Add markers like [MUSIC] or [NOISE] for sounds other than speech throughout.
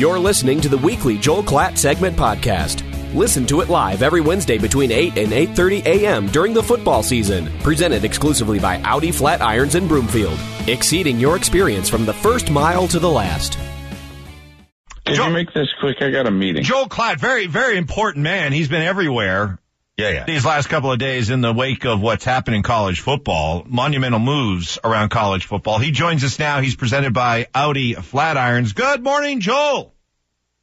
You're listening to the weekly Joel Klatt segment podcast. Listen to it live every Wednesday between 8 and 8:30 a.m. during the football season. Presented exclusively by Audi Flatirons in Broomfield. Exceeding your experience from the first mile to the last. Can Joel- you make this quick? I got a meeting. Joel Klatt, very, very important man. He's been everywhere. Yeah, yeah. These last couple of days in the wake of what's happened in college football, monumental moves around college football. He joins us now. He's presented by Audi Flatirons. Good morning, Joel.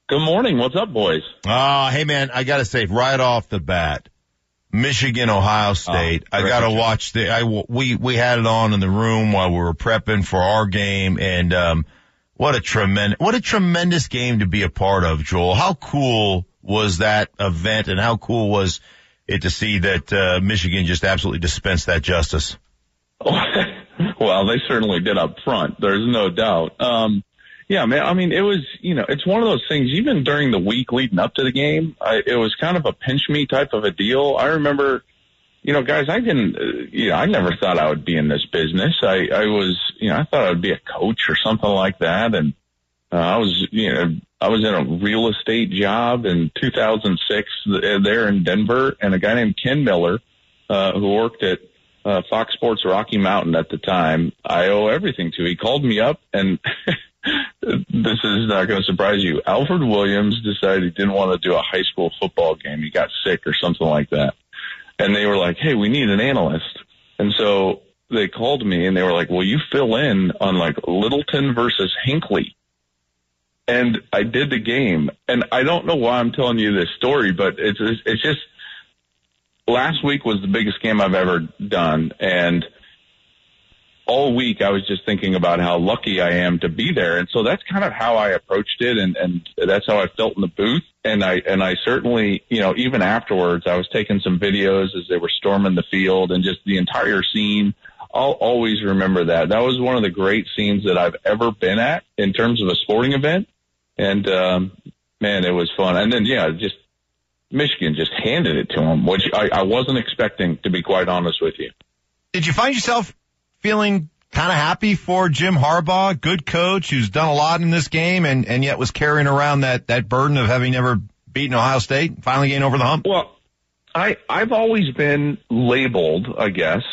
Good morning. What's up, boys? Oh, hey man, I gotta say right off the bat, Michigan, Ohio State. Oh, I gotta watch the. I we we had it on in the room while we were prepping for our game, and um, what a tremendous what a tremendous game to be a part of, Joel. How cool was that event, and how cool was it to see that uh, Michigan just absolutely dispensed that justice? [LAUGHS] well, they certainly did up front. There's no doubt. Um, yeah, man. I mean, it was, you know, it's one of those things. Even during the week leading up to the game, I, it was kind of a pinch me type of a deal. I remember, you know, guys, I didn't, uh, you know, I never thought I would be in this business. I, I was, you know, I thought I would be a coach or something like that, and uh, I was, you know, I was in a real estate job in 2006 there in Denver, and a guy named Ken Miller, uh, who worked at uh, Fox Sports Rocky Mountain at the time. I owe everything to. He called me up, and [LAUGHS] this is not going to surprise you. Alfred Williams decided he didn't want to do a high school football game. He got sick or something like that, and they were like, "Hey, we need an analyst," and so they called me and they were like, "Well, you fill in on like Littleton versus Hinkley?" And I did the game, and I don't know why I'm telling you this story, but it's it's just last week was the biggest game I've ever done, and all week I was just thinking about how lucky I am to be there, and so that's kind of how I approached it, and and that's how I felt in the booth, and I and I certainly, you know, even afterwards, I was taking some videos as they were storming the field, and just the entire scene. I'll always remember that. That was one of the great scenes that I've ever been at in terms of a sporting event, and um, man, it was fun. And then yeah, just Michigan just handed it to him, which I, I wasn't expecting, to be quite honest with you. Did you find yourself feeling kind of happy for Jim Harbaugh, good coach who's done a lot in this game and, and yet was carrying around that, that burden of having never beaten Ohio State, finally getting over the hump? Well, I I've always been labeled, I guess,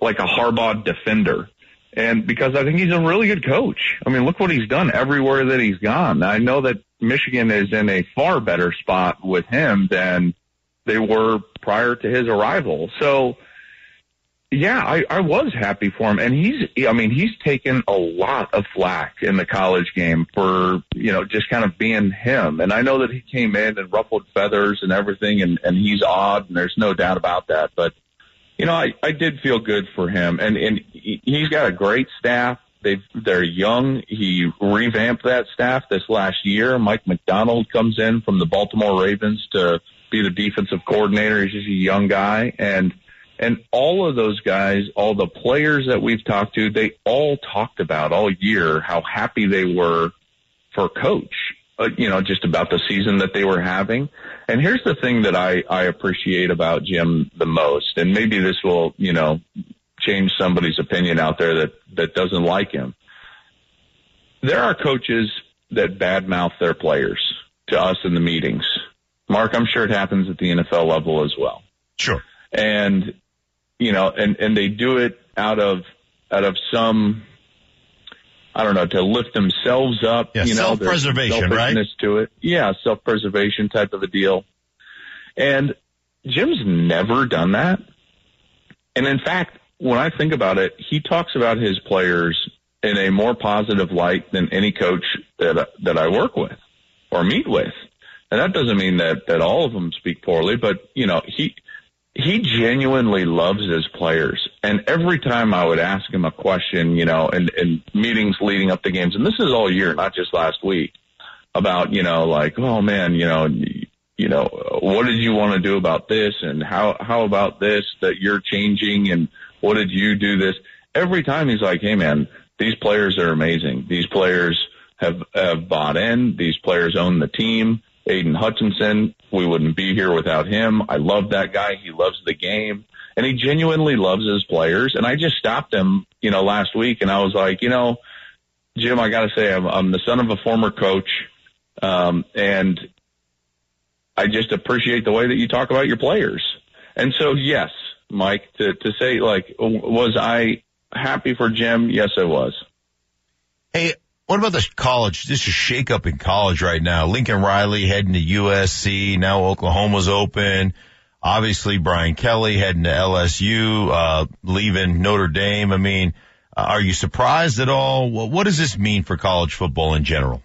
like a Harbaugh defender. And because I think he's a really good coach. I mean, look what he's done everywhere that he's gone. I know that Michigan is in a far better spot with him than they were prior to his arrival. So, yeah, I, I was happy for him. And he's, I mean, he's taken a lot of flack in the college game for, you know, just kind of being him. And I know that he came in and ruffled feathers and everything and, and he's odd and there's no doubt about that. But, you know, I, I did feel good for him and, and he- he's got a great staff. They they're young. He revamped that staff this last year. Mike Macdonald comes in from the Baltimore Ravens to be the defensive coordinator. He's just a young guy and and all of those guys, all the players that we've talked to, they all talked about all year how happy they were for coach, uh, you know, just about the season that they were having. And here's the thing that I, I appreciate about Jim the most, and maybe this will, you know, change somebody's opinion out there that, that doesn't like him. There are coaches that badmouth their players to us in the meetings. Mark, I'm sure it happens at the NFL level as well Sure. and you know, and and they do it out of out of some, I don't know, to lift themselves up. Yeah, you know, self-preservation, right? To it, yeah, self-preservation type of a deal. And Jim's never done that. And in fact, when I think about it, he talks about his players in a more positive light than any coach that that I work with or meet with. And that doesn't mean that that all of them speak poorly, but you know, he he genuinely loves his players. And every time I would ask him a question, you know, in, in meetings leading up to games, and this is all year, not just last week, about, you know, like, oh man, you know, you know, what did you want to do about this? And how, how about this that you're changing? And what did you do this? Every time he's like, hey man, these players are amazing. These players have, have bought in. These players own the team. Aidan Hutchinson, we wouldn't be here without him. I love that guy. He loves the game and he genuinely loves his players. And I just stopped him, you know, last week and I was like, you know, Jim, I got to say, I'm, I'm the son of a former coach. Um, and I just appreciate the way that you talk about your players. And so, yes, Mike, to, to say like, was I happy for Jim? Yes, I was. Hey, what about the college? This is shake up in college right now. Lincoln Riley heading to USC. Now Oklahoma's open. Obviously, Brian Kelly heading to LSU, uh, leaving Notre Dame. I mean, uh, are you surprised at all? What does this mean for college football in general?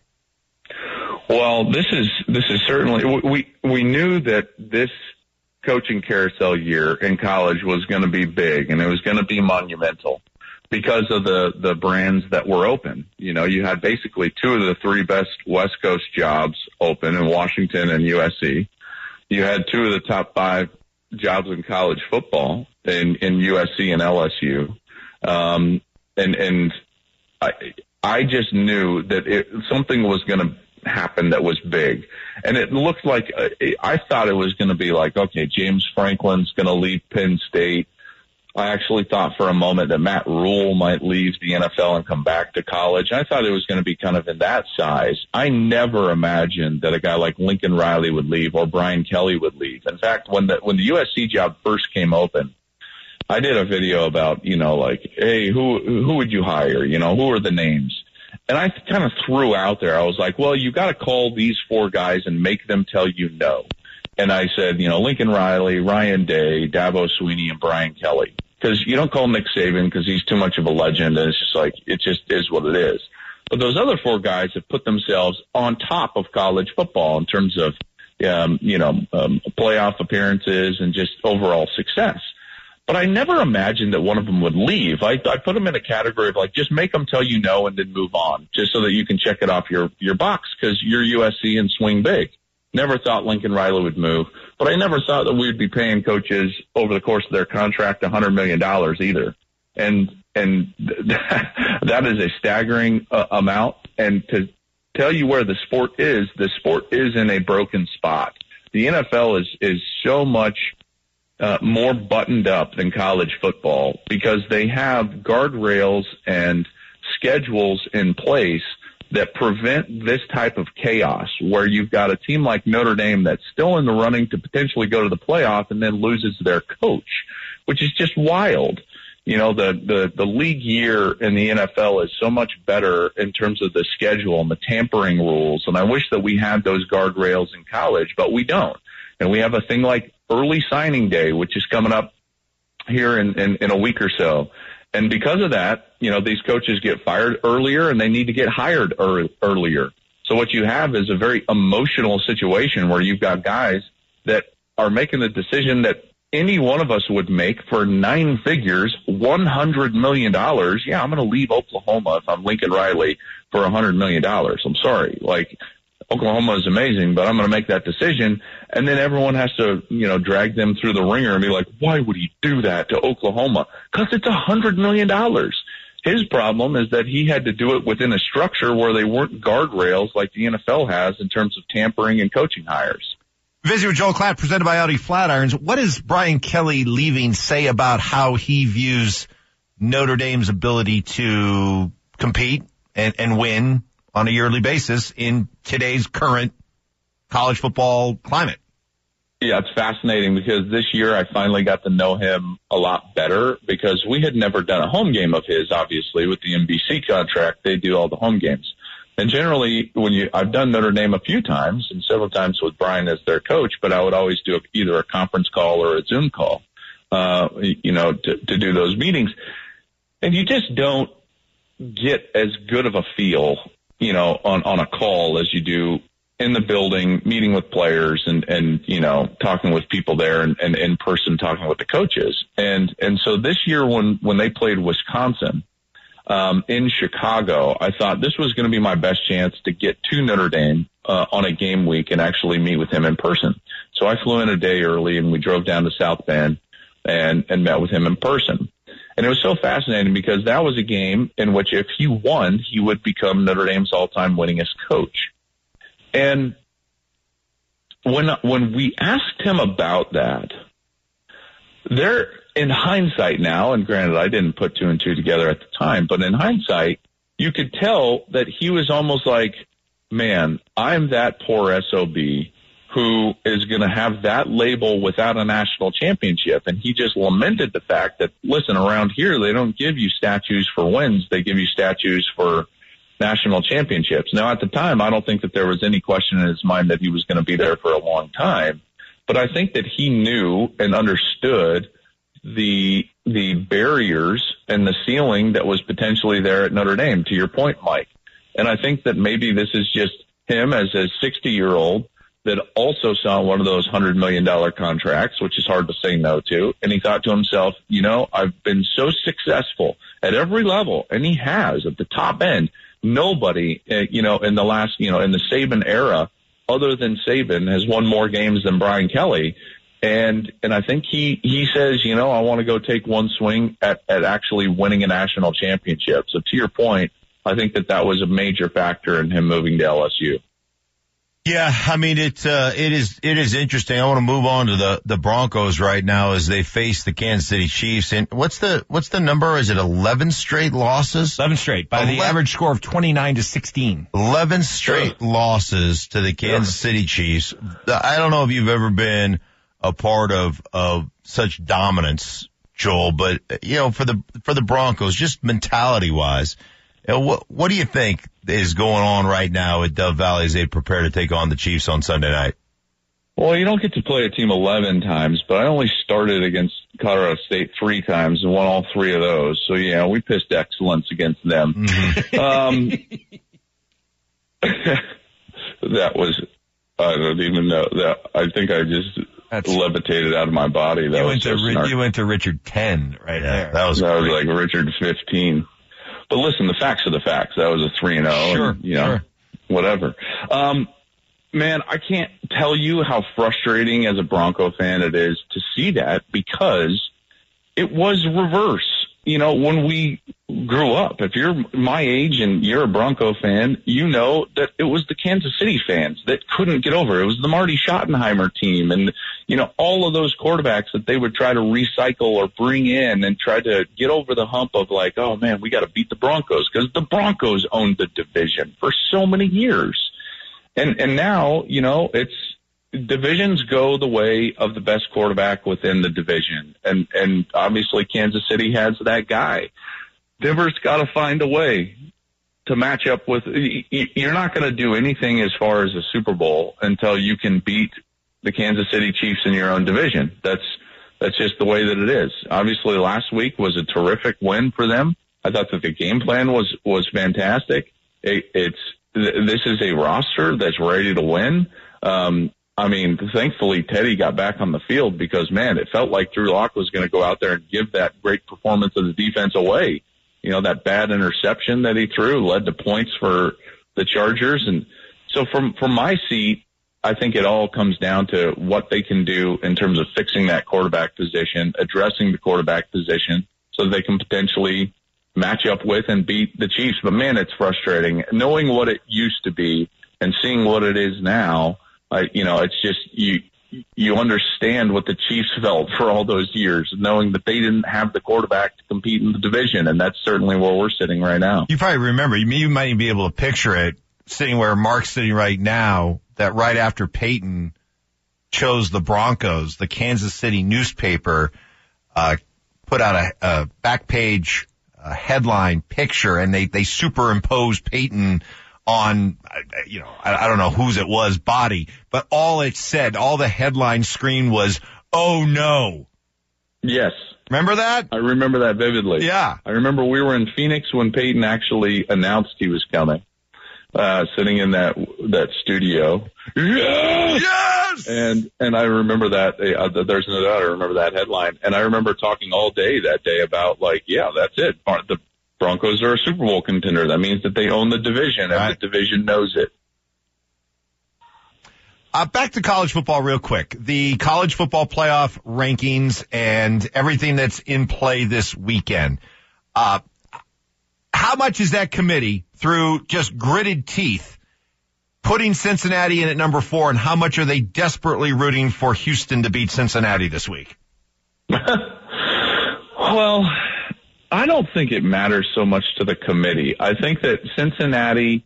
Well, this is this is certainly we we knew that this coaching carousel year in college was going to be big and it was going to be monumental because of the the brands that were open. You know, you had basically two of the three best West Coast jobs open in Washington and USC. You had two of the top five jobs in college football in in USC and LSU. Um, and and I I just knew that it, something was going to happen that was big. And it looked like, uh, I thought it was going to be like, okay, James Franklin's going to leave Penn State. I actually thought for a moment that Matt Rhule might leave the NFL and come back to college. I thought it was going to be kind of in that size. I never imagined that a guy like Lincoln Riley would leave or Brian Kelly would leave. In fact, when the when the USC job first came open, I did a video about, you know, like, hey, who who would you hire? You know, who are the names? And I kind of threw out there, I was like, well, you got to call these four guys and make them tell you no. And I said, you know, Lincoln Riley, Ryan Day, Dabo Swinney, and Brian Kelly. Because you don't call Nick Saban because he's too much of a legend, and it's just like it just is what it is. But those other four guys have put themselves on top of college football in terms of, um, you know, um, playoff appearances and just overall success. But I never imagined that one of them would leave. I, I put them in a category of like, just make them tell you no and then move on, just so that you can check it off your, your box because you're USC and swing big. Never thought Lincoln Riley would move, but I never thought that we would be paying coaches over the course of their contract a hundred million dollars either. And, and [LAUGHS] that is a staggering uh, amount. And to tell you where the sport is, the sport is in a broken spot. The NFL is, is so much uh, more buttoned up than college football because they have guardrails and schedules in place that prevent this type of chaos where you've got a team like Notre Dame that's still in the running to potentially go to the playoff and then loses their coach, which is just wild. You know, the, the, the league year in the NFL is so much better in terms of the schedule and the tampering rules. And I wish that we had those guardrails in college, but we don't. And we have a thing like early signing day, which is coming up here in, in, in a week or so. And because of that, you know, these coaches get fired earlier and they need to get hired er- earlier. So what you have is a very emotional situation where you've got guys that are making the decision that any one of us would make for nine figures, $100 million. Yeah, I'm going to leave Oklahoma if I'm Lincoln Riley for $100 million. I'm sorry. Like, Oklahoma is amazing, but I'm going to make that decision. And then everyone has to, you know, drag them through the ringer and be like, why would he do that to Oklahoma? Cause it's a hundred million dollars. His problem is that he had to do it within a structure where they weren't guardrails like the NFL has in terms of tampering and coaching hires. Visit with Joel Klatt, presented by Audi Flatirons. What does Brian Kelly leaving say about how he views Notre Dame's ability to compete and, and win on a yearly basis in today's current college football climate. Yeah, it's fascinating because this year I finally got to know him a lot better because we had never done a home game of his, obviously, with the NBC contract. They do all the home games. And generally, when you, I've done Notre Dame a few times and several times with Brian as their coach, but I would always do either a conference call or a Zoom call, uh, you know, to, to do those meetings. And you just don't get as good of a feel you know, on, on a call as you do in the building, meeting with players and, and, you know, talking with people there and, and in person talking with the coaches. And, and so this year when, when they played Wisconsin, um, in Chicago, I thought this was going to be my best chance to get to Notre Dame, uh, on a game week and actually meet with him in person. So I flew in a day early and we drove down to South Bend and, and met with him in person. And it was so fascinating because that was a game in which if he won, he would become Notre Dame's all-time winningest coach. And when when we asked him about that, there in hindsight now, and granted I didn't put two and two together at the time, but in hindsight, you could tell that he was almost like, man, I'm that poor SOB who is going to have that label without a national championship. And he just lamented the fact that, listen, around here, they don't give you statues for wins. They give you statues for national championships. Now, at the time, I don't think that there was any question in his mind that he was going to be there for a long time. But I think that he knew and understood the the barriers and the ceiling that was potentially there at Notre Dame. To your point, Mike, and I think that maybe this is just him as a 60 year old that also saw one of those hundred million dollar contracts, which is hard to say no to. And he thought to himself, you know, I've been so successful at every level, and he has at the top end. Nobody, uh, you know, in the last, you know, in the Saban era, other than Saban, has won more games than Brian Kelly. And and I think he he says, you know, I want to go take one swing at at actually winning a national championship. So to your point, I think that that was a major factor in him moving to LSU. Yeah, I mean it. Uh, it is. It is interesting. I want to move on to the the Broncos right now as they face the Kansas City Chiefs. And what's the what's the number? Is it eleven straight losses? Eleven straight by 11, the average score of twenty nine to sixteen. Eleven straight losses to the Kansas City Chiefs. I don't know if you've ever been a part of of such dominance, Joel, but you know for the for the Broncos, just mentality wise what what do you think is going on right now at Dove Valley as they prepare to take on the Chiefs on Sunday night? Well, you don't get to play a team 11 times, but I only started against Colorado State three times and won all three of those. So yeah, we pissed excellence against them. Mm-hmm. um, [LAUGHS] that was, I don't even know that. I think I just That's, levitated out of my body. That you was went to, you went to Richard 10 right yeah, there. That was, that was like Richard 15. But listen, the facts are the facts. That was a three and zero. Oh, sure, you know, sure. whatever. Um, man, I can't tell you how frustrating as a Bronco fan it is to see that because it was reverse you know, when we grew up, if you're my age and you're a Bronco fan, you know that it was the Kansas City fans that couldn't get over. It was the Marty Schottenheimer team and, you know, all of those quarterbacks that they would try to recycle or bring in and try to get over the hump of like, oh man, we got to beat the Broncos because the Broncos owned the division for so many years. And, and now, you know, it's, divisions go the way of the best quarterback within the division. And, and obviously Kansas City has that guy. Denver's got to find a way to match up with, you're not going to do anything as far as a Super Bowl until you can beat the Kansas City Chiefs in your own division. That's, that's just the way that it is. Obviously last week was a terrific win for them. I thought that the game plan was, was fantastic. It, it's, this is a roster that's ready to win. Um, I mean, thankfully Teddy got back on the field because man, it felt like Drew Lock was going to go out there and give that great performance of the defense away. You know, that bad interception that he threw led to points for the Chargers. And so from, from my seat, I think it all comes down to what they can do in terms of fixing that quarterback position, addressing the quarterback position so they can potentially match up with and beat the Chiefs. But man, it's frustrating knowing what it used to be and seeing what it is now I, you know, it's just you you understand what the Chiefs felt for all those years, knowing that they didn't have the quarterback to compete in the division, and that's certainly where we're sitting right now. You probably remember. You might even be able to picture it sitting where Mark's sitting right now. That right after Peyton chose the Broncos, the Kansas City newspaper uh, put out a, a back page uh, headline picture, and they they superimposed Peyton on, you know, I, I don't know whose it was body, but all it said, all the headline screen was, oh no. Yes. Remember that? I remember that vividly. Yeah. I remember we were in Phoenix when Peyton actually announced he was coming. Uh, sitting in that, that studio. Yes! Yes! And, and I remember that, uh, there's no doubt I remember that headline. And I remember talking all day that day about like, yeah, that's it. The Broncos are a Super Bowl contender. That means that they own the division and right. the division knows it. Uh, back to college football real quick. The college football playoff rankings and everything that's in play this weekend. Uh, how much is that committee through just gritted teeth putting Cincinnati in at number four and how much are they desperately rooting for Houston to beat Cincinnati this week? [LAUGHS] well, I don't think it matters so much to the committee. I think that Cincinnati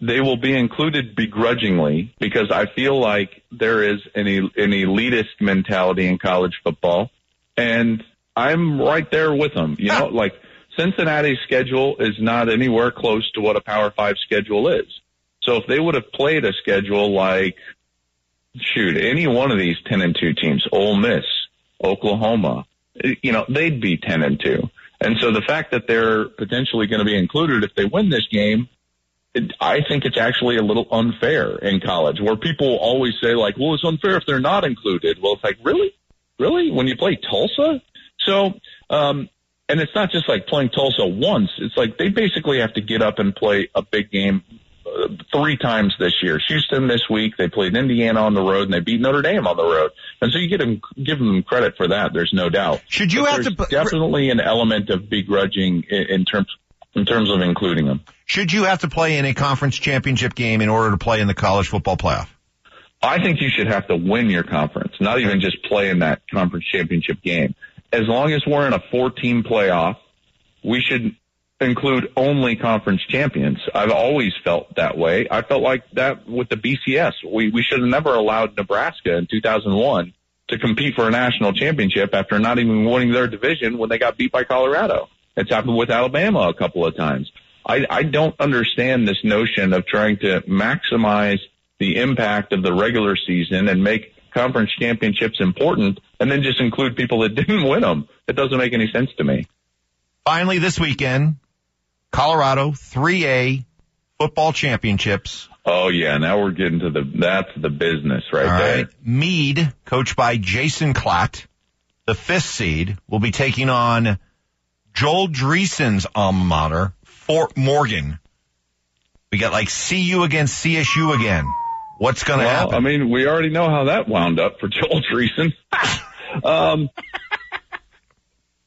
they will be included begrudgingly because I feel like there is an, an elitist mentality in college football, and I'm right there with them. You know, like Cincinnati's schedule is not anywhere close to what a Power Five schedule is. So if they would have played a schedule like, shoot, any one of these ten and two teams, Ole Miss, Oklahoma, you know, they'd be ten and two. And so the fact that they're potentially going to be included if they win this game it, I think it's actually a little unfair in college where people always say like, well, it's unfair if they're not included. Well, it's like, really? Really? When you play Tulsa? So, um, and it's not just like playing Tulsa once. It's like they basically have to get up and play a big game three times this year. Houston this week, they played Indiana on the road and they beat Notre Dame on the road. And so you get them, give them credit for that. There's no doubt. Should you but have to definitely an element of begrudging in, in terms in terms of including them. Should you have to play in a conference championship game in order to play in the college football playoff? I think you should have to win your conference, not even just play in that conference championship game. As long as we're in a four team playoff, we should include only conference champions. I've always felt that way. I felt like that with the BCS. We, we should have never allowed Nebraska in 2001 to compete for a national championship after not even winning their division when they got beat by Colorado. It's happened with Alabama a couple of times. I, I don't understand this notion of trying to maximize the impact of the regular season and make conference championships important and then just include people that [LAUGHS] didn't win them. It doesn't make any sense to me. Finally, this weekend, Colorado 3A football championships. Oh yeah, now we're getting to the that's the business right All there. Right. Mead, coached by Jason Klatt, the fifth seed, will be taking on Joel Dreessen's alma mater, Fort Morgan. We got like CU against CSU again. What's going to well, happen? I mean, we already know how that wound up for Joel Dreessen. [LAUGHS] um,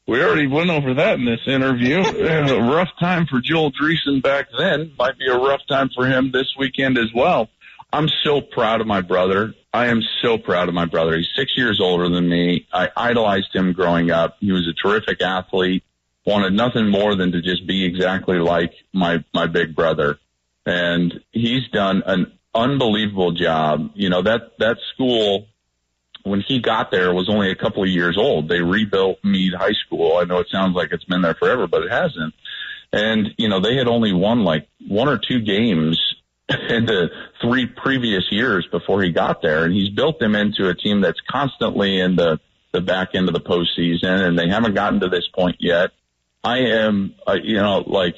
we already went over that in this interview. [LAUGHS] a rough time for Joel Dreessen back then. Might be a rough time for him this weekend as well. I'm so proud of my brother. I am so proud of my brother. He's six years older than me. I idolized him growing up. He was a terrific athlete wanted nothing more than to just be exactly like my my big brother and he's done an unbelievable job you know that that school when he got there was only a couple of years old they rebuilt mead high school i know it sounds like it's been there forever but it hasn't and you know they had only won like one or two games [LAUGHS] in the three previous years before he got there and he's built them into a team that's constantly in the the back end of the postseason and they haven't gotten to this point yet I am, uh, you know, like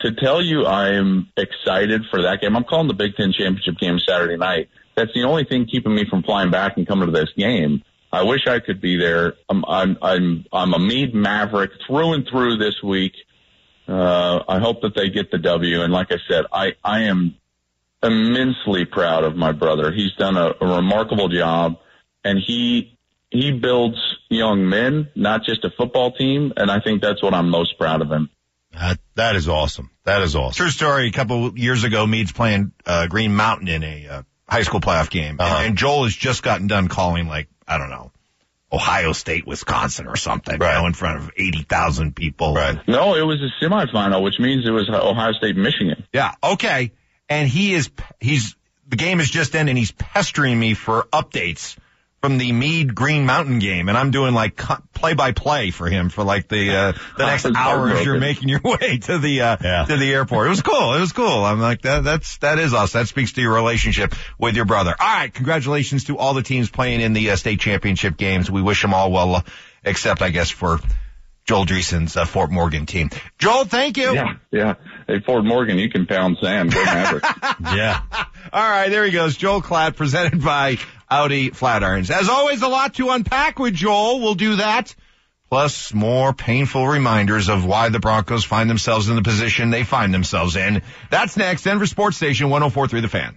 to tell you I am excited for that game. I'm calling the Big Ten championship game Saturday night. That's the only thing keeping me from flying back and coming to this game. I wish I could be there. I'm, I'm, I'm, I'm a Mead Maverick through and through this week. Uh, I hope that they get the W. And like I said, I, I am immensely proud of my brother. He's done a, a remarkable job and he he builds young men, not just a football team, and I think that's what I'm most proud of him. That, that is awesome. That is awesome. True story. A couple years ago, Mead's playing uh, Green Mountain in a uh, high school playoff game, uh-huh. and, and Joel has just gotten done calling like I don't know. Ohio State, Wisconsin, or something, right. you know, in front of eighty thousand people. Right. No, it was a semifinal, which means it was Ohio State, Michigan. Yeah. Okay. And he is he's the game is just ended, and he's pestering me for updates from the Mead Green Mountain game, and I'm doing like play by play for him for like the uh, the next [LAUGHS] hour as you're making your [LAUGHS] way to the uh, yeah. to the airport. It was cool. It was cool. I'm like that. That's that is us. That speaks to your relationship with your brother. All right, congratulations to all the teams playing in the uh, state championship games. We wish them all well, uh, except I guess for. Joel Dreessen's uh, Fort Morgan team. Joel, thank you. Yeah, yeah. Hey, Fort Morgan, you can pound sand. Go Mavericks. [LAUGHS] yeah. All right, there he goes. Joel Klatt, presented by Audi Flatirons. As always, a lot to unpack with Joel. We'll do that. Plus more painful reminders of why the Broncos find themselves in the position they find themselves in. That's next. Denver Sports Station 1043 The Fan.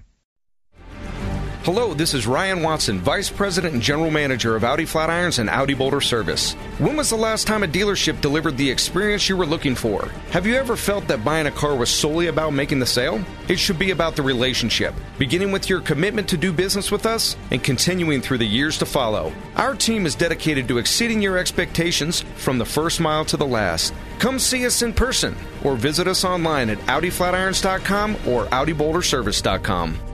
Hello, this is Ryan Watson, Vice President and General Manager of Audi Flatirons and Audi Boulder Service. When was the last time a dealership delivered the experience you were looking for? Have you ever felt that buying a car was solely about making the sale? It should be about the relationship, beginning with your commitment to do business with us and continuing through the years to follow. Our team is dedicated to exceeding your expectations from the first mile to the last. Come see us in person or visit us online at AudiFlatirons.com or AudiBoulderService.com.